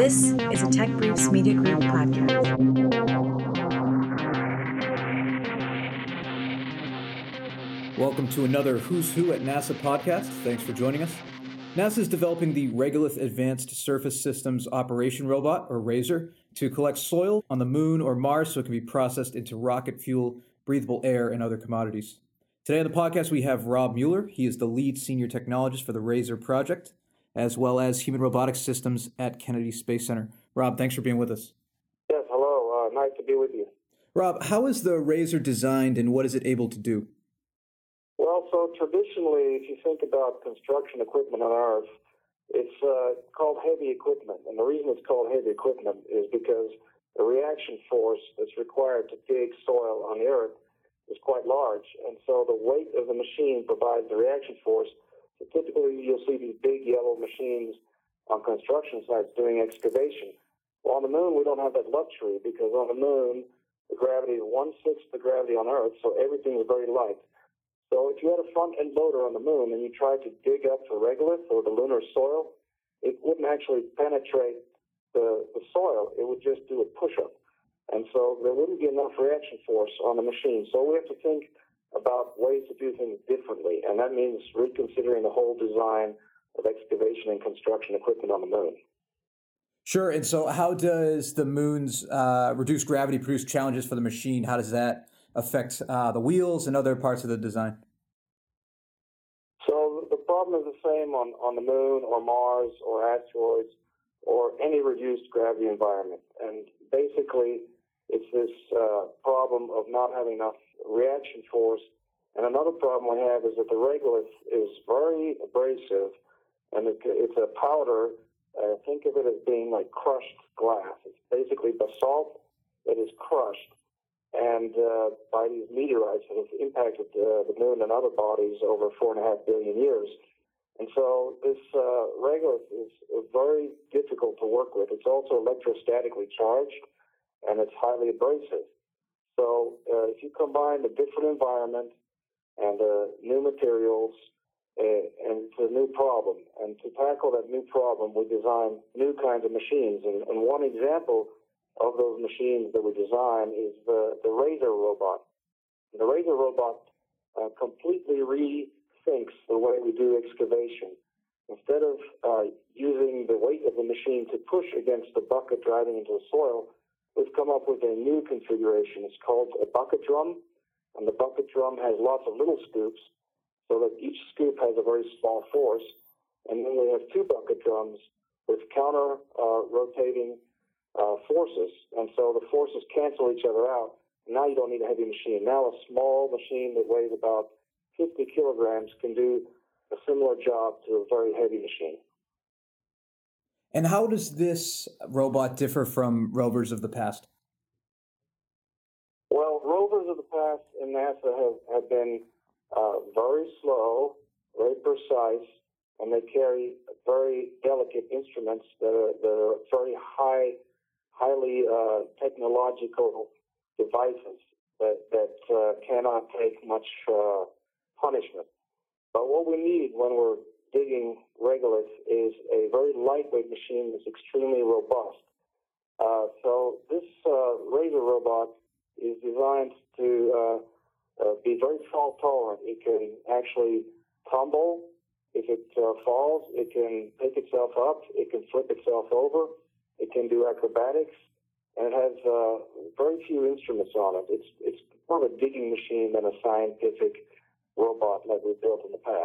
This is a Tech Briefs Media Group podcast. Welcome to another Who's Who at NASA podcast. Thanks for joining us. NASA is developing the Regolith Advanced Surface Systems Operation Robot, or RASSOR, to collect soil on the moon or Mars so it can be processed into rocket fuel, breathable air, and other commodities. Today on the podcast, we have Rob Mueller. He is the lead senior technologist for the RASSOR project as well as human robotics systems at Kennedy Space Center. Rob, thanks for being with us. Yes, hello. Uh, nice to be with you. Rob, how is the RASSOR designed and what is it able to do? Well, so traditionally, if you think about construction equipment on Earth, it's uh, called heavy equipment. And the reason it's called heavy equipment is because the reaction force that's required to dig soil on the Earth is quite large. And so the weight of the machine provides the reaction force you'll see these big yellow machines on construction sites doing excavation. Well, on the moon, we don't have that luxury because on the moon, the gravity is one sixth the gravity on Earth, so everything is very light. So if you had a front end loader on the moon and you tried to dig up the regolith or the lunar soil, it wouldn't actually penetrate the, the soil. It would just do a push up. And so there wouldn't be enough reaction force on the machine. So we have to think about ways to do things differently, and that means reconsidering the whole design of excavation and construction equipment on the moon. Sure. And so, how does the moon's uh, reduced gravity produce challenges for the machine? How does that affect uh, the wheels and other parts of the design? So, the problem is the same on, on the moon or Mars or asteroids or any reduced gravity environment. And basically, it's this uh, problem of not having enough reaction force. And another problem we have is that the regolith is very abrasive, and it, it's a powder. Uh, think of it as being like crushed glass. It's basically basalt that is crushed, and uh, by these meteorites that have impacted uh, the moon and other bodies over four and a half billion years. And so this uh, regolith is very difficult to work with. It's also electrostatically charged, and it's highly abrasive. So uh, if you combine a different environment and the new materials, uh, and it's a new problem. And to tackle that new problem, we design new kinds of machines. And, and one example of those machines that we design is the, the RASSOR robot. The RASSOR robot uh, completely rethinks the way we do excavation. Instead of uh, using the weight of the machine to push against the bucket driving into the soil, we've come up with a new configuration. It's called a bucket drum, and the bucket drum has lots of little scoops so that each scoop has a very small force. And then we have two bucket drums with counter uh, rotating uh, forces. And so the forces cancel each other out. Now you don't need a heavy machine. Now a small machine that weighs about 50 kilograms can do a similar job to a very heavy machine. And how does this robot differ from rovers of the past? Well, rovers of the past in NASA have, have been uh, very slow, very precise, and they carry very delicate instruments that are, that are very high, highly uh, technological devices that, that uh, cannot take much uh, punishment. But what we need when we're digging regolith is a very lightweight machine that's extremely robust. Uh, so this uh, RASSOR robot is designed to uh, uh be very fault tolerant. It can actually tumble. If it uh, falls, it can pick itself up. It can flip itself over. It can do acrobatics, and it has uh, very few instruments on it. It's it's more of a digging machine than a scientific robot like we've built in the past.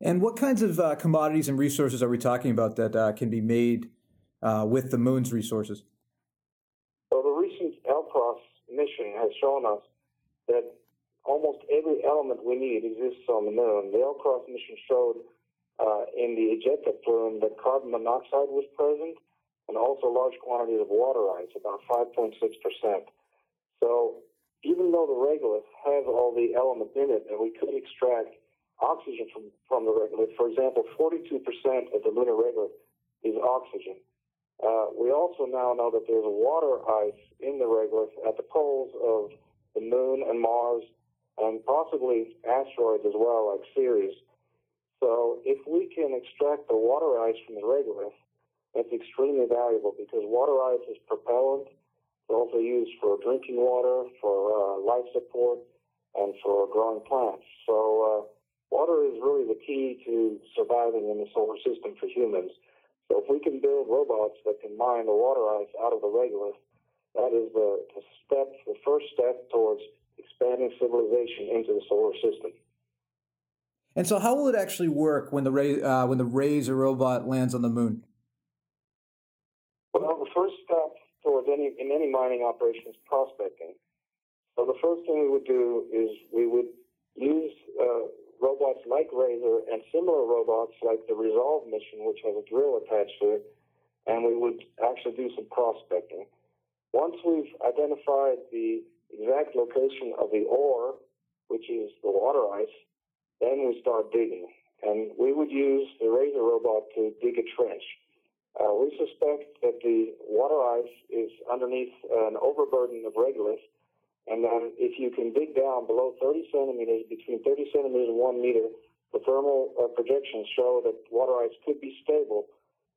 And what kinds of uh, commodities and resources are we talking about that uh, can be made uh, with the moon's resources? Well, the recent LCROSS mission has shown us that almost every element we need exists on the moon. The LCROSS mission showed uh, in the ejecta plume that carbon monoxide was present and also large quantities of water ice, about 5.6%. So even though the regolith has all the elements in it and we could extract oxygen from, from the regolith. For example, 42% of the lunar regolith is oxygen. Uh, we also now know that there's water ice in the regolith at the poles of the moon and Mars and possibly asteroids as well, like Ceres. So if we can extract the water ice from the regolith that's extremely valuable because water ice is propellant. It's also used for drinking water, for uh, life support, and for growing plants. So uh, water is really the key to surviving in the solar system for humans. So if we can build robots that can mine the water ice out of the regolith, that is the, the step, the first step towards expanding civilization into the solar system. And so, how will it actually work when the uh, when the RASSOR robot lands on the moon? Well, the first step towards any in any mining operation is prospecting. So the first thing we would do is we would use uh, robots like RASSOR and similar robots like the Resolve mission, which has a drill attached to it, and we would actually do some prospecting. Once we've identified the exact location of the ore, which is the water ice, then we start digging. And we would use the RASSOR robot to dig a trench. Uh, we suspect that the water ice is underneath an overburden of regolith, and then if you can dig down below 30 centimeters, between 30 centimeters and 1 meter, the thermal uh, projections show that water ice could be stable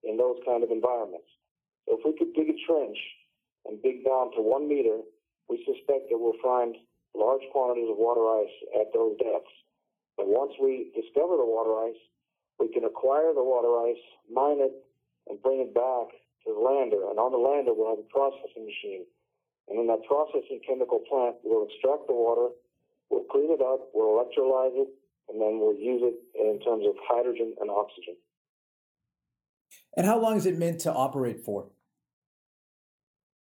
in those kind of environments. So if we could dig a trench and dig down to 1 meter, we suspect that we'll find large quantities of water ice at those depths. And once we discover the water ice, we can acquire the water ice, mine it, and bring it back to the lander. And on the lander, we'll have a processing machine. And in that processing chemical plant, we'll extract the water, we'll clean it up, we'll electrolyze it, and then we'll use it in terms of hydrogen and oxygen. And how long is it meant to operate for?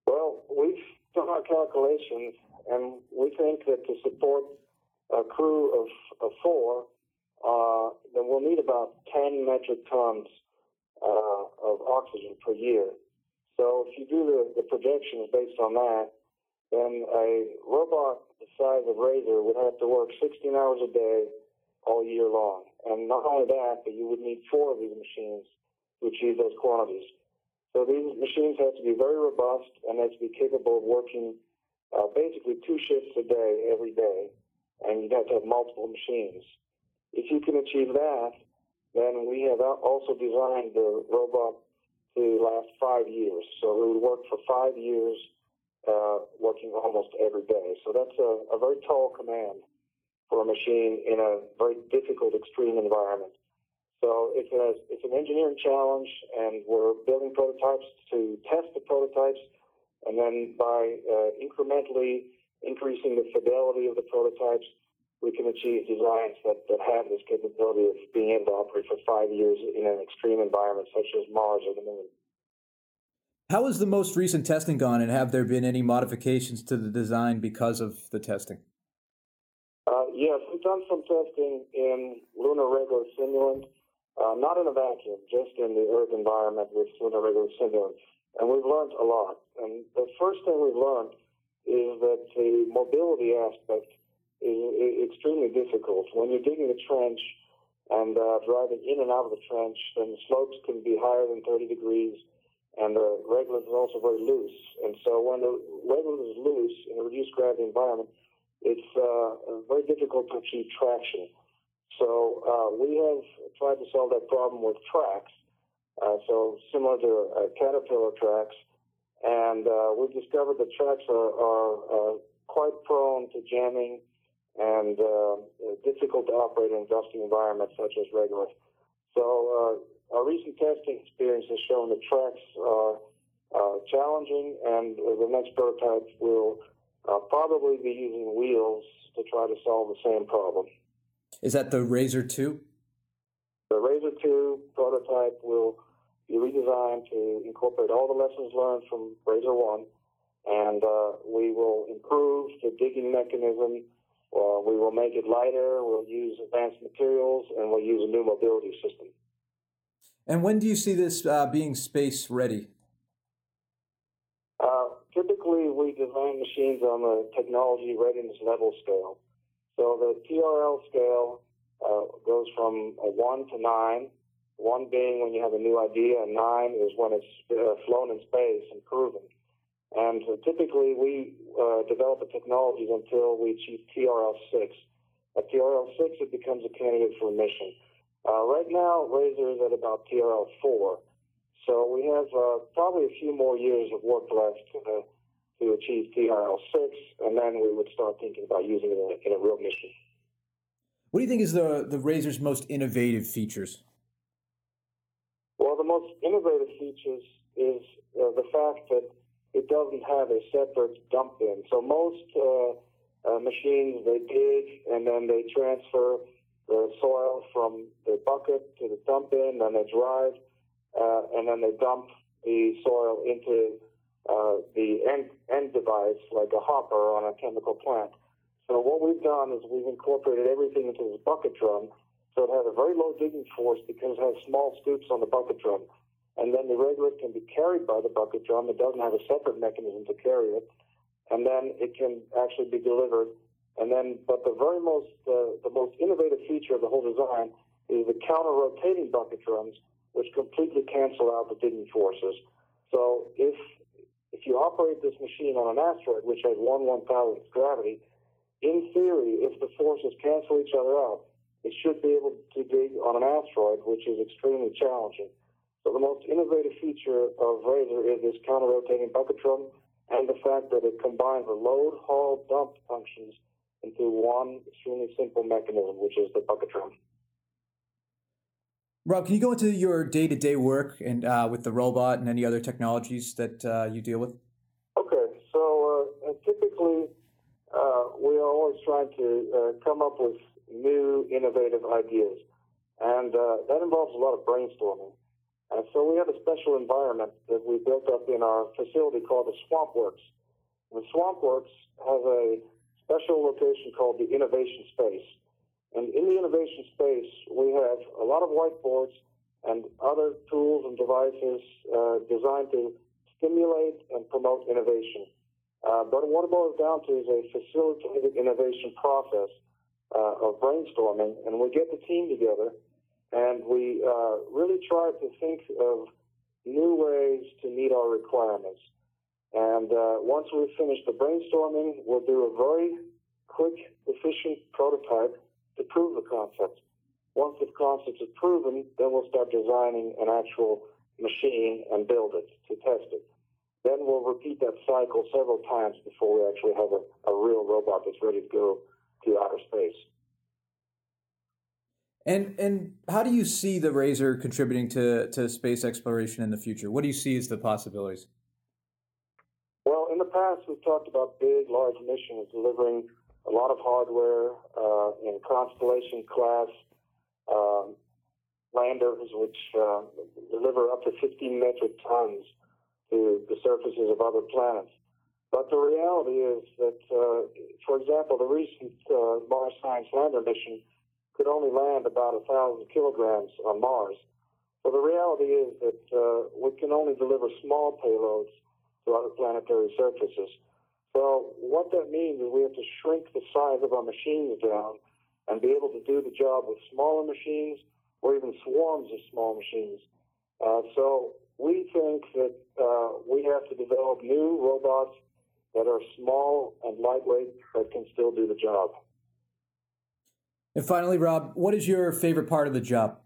Well, we've done our calculations, and we think that to support a crew of, of four, uh, then we'll need about 10 metric tons uh, of oxygen per year. So if you do the, the projections based on that, then a robot the size of RASSOR would have to work 16 hours a day all year long. And not only that, but you would need four of these machines to achieve those quantities. So these machines have to be very robust and they have to be capable of working uh, basically two shifts a day every day and you'd have to have multiple machines. If you can achieve that, then we have also designed the robot to last five years. So it would work for five years, uh, working almost every day. So that's a, a very tall command for a machine in a very difficult, extreme environment. So it's, a, it's an engineering challenge, and we're building prototypes to test the prototypes, and then by uh, incrementally increasing the fidelity of the prototypes, we can achieve designs that, that have this capability of being able to operate for five years in an extreme environment such as Mars or the Moon. How has the most recent testing gone, and have there been any modifications to the design because of the testing? Uh, yes, we've done some testing in lunar regolith simulant, uh, not in a vacuum, just in the Earth environment with lunar regolith simulant. And we've learned a lot. And the first thing we've learned is that the mobility aspect is, extremely difficult. When you're digging a trench and uh, driving in and out of the trench, then the slopes can be higher than 30 degrees, and the regolith is also very loose. And so when the regolith is loose in a reduced gravity environment, it's uh, very difficult to achieve traction. So uh, we have tried to solve that problem with tracks. Uh, so similar to uh, caterpillar tracks, and uh, we've discovered that tracks are, are quite prone to jamming and uh, difficult to operate in dusty environments such as regolith. So uh, our recent testing experience has shown that tracks are uh, challenging, and the next prototype will uh, probably be using wheels to try to solve the same problem. Is that the RASSOR 2? The RASSOR 2 prototype will be redesigned to incorporate all the lessons learned from RASSOR 1, and uh, we will improve the digging mechanism. Uh, we will make it lighter. We'll use advanced materials, and we'll use a new mobility system. And when do you see this uh, being space ready? Uh, typically, we design machines on the technology readiness level scale. So the TRL scale uh, goes from a 1 to 9, one being when you have a new idea, and nine is when it's uh, flown in space and proven. And uh, typically, we uh, develop the technologies until we achieve TRL 6. At TRL 6, it becomes a candidate for a mission. Uh, right now, RASSOR is at about TRL 4. So we have uh, probably a few more years of work left uh, to achieve TRL6, and then we would start thinking about using it in a, in a real mission. What do you think is the, the RASSOR's most innovative features? Well, the most innovative features is uh, the fact that it doesn't have a separate dump bin. So most uh, uh, machines, they dig and then they transfer the soil from the bucket to the dump bin, then they drive, uh, and then they dump the soil into uh, the end, end device like a hopper on a chemical plant. So what we've done is we've incorporated everything into this bucket drum, so it has a very low digging force because it has small scoops on the bucket drum. And then the regolith can be carried by the bucket drum. It doesn't have a separate mechanism to carry it. And then it can actually be delivered. And then, but the very most, uh, the most innovative feature of the whole design is the counter-rotating bucket drums, which completely cancel out the digging forces. So if if you operate this machine on an asteroid, which has one one thousandth gravity, in theory, if the forces cancel each other out, it should be able to dig on an asteroid, which is extremely challenging. So the most innovative feature of RASSOR is this counter-rotating bucket drum and the fact that it combines the load, haul, dump functions into one extremely simple mechanism, which is the bucket drum. Rob, can you go into your day-to-day work and uh, with the robot and any other technologies that uh, you deal with? Okay, so uh, typically uh, we are always trying to uh, come up with new, innovative ideas. And uh, that involves a lot of brainstorming. And so we have a special environment that we built up in our facility called the Swamp Works. The Swamp Works has a special location called the Innovation Space. And in the innovation space, we have a lot of whiteboards and other tools and devices uh, designed to stimulate and promote innovation. Uh, but what it boils down to is a facilitated innovation process uh, of brainstorming, and we get the team together and we uh, really try to think of new ways to meet our requirements. And uh, once we've finished the brainstorming, we'll do a very quick, efficient prototype to prove the concept. Once the concept is proven, then we'll start designing an actual machine and build it to test it. Then we'll repeat that cycle several times before we actually have a, a real robot that's ready to go to outer space. And and how do you see the RASSOR contributing to, to space exploration in the future? What do you see as the possibilities? Well, in the past, we've talked about big, large missions delivering a lot of hardware uh, in Constellation class um, landers, which uh, deliver up to 15 metric tons to the surfaces of other planets. But the reality is that, uh, for example, the recent uh, Mars Science Lander mission could only land about a thousand kilograms on Mars. So the reality is that uh, we can only deliver small payloads to other planetary surfaces. So what that means is we have to shrink the size of our machines down and be able to do the job with smaller machines or even swarms of small machines. Uh, so we think that uh, we have to develop new robots that are small and lightweight but can still do the job. And finally, Rob, what is your favorite part of the job?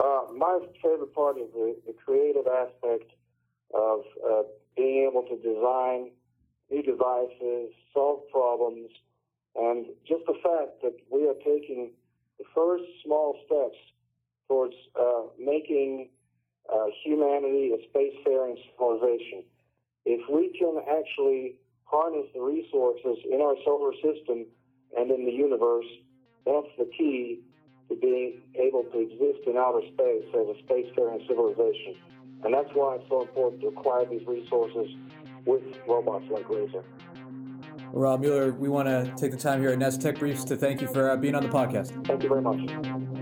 Uh, my favorite part is the, the creative aspect of uh, being able to design new devices, solve problems, and just the fact that we are taking the first small steps towards uh, making uh, humanity a spacefaring civilization. If we can actually harness the resources in our solar system and in the universe, that's the key to being able to exist in outer space as a spacefaring civilization. And that's why it's so important to acquire these resources with robots like RASSOR. Rob Mueller, we want to take the time here at NASA Tech Briefs to thank you for uh, being on the podcast. Thank you very much.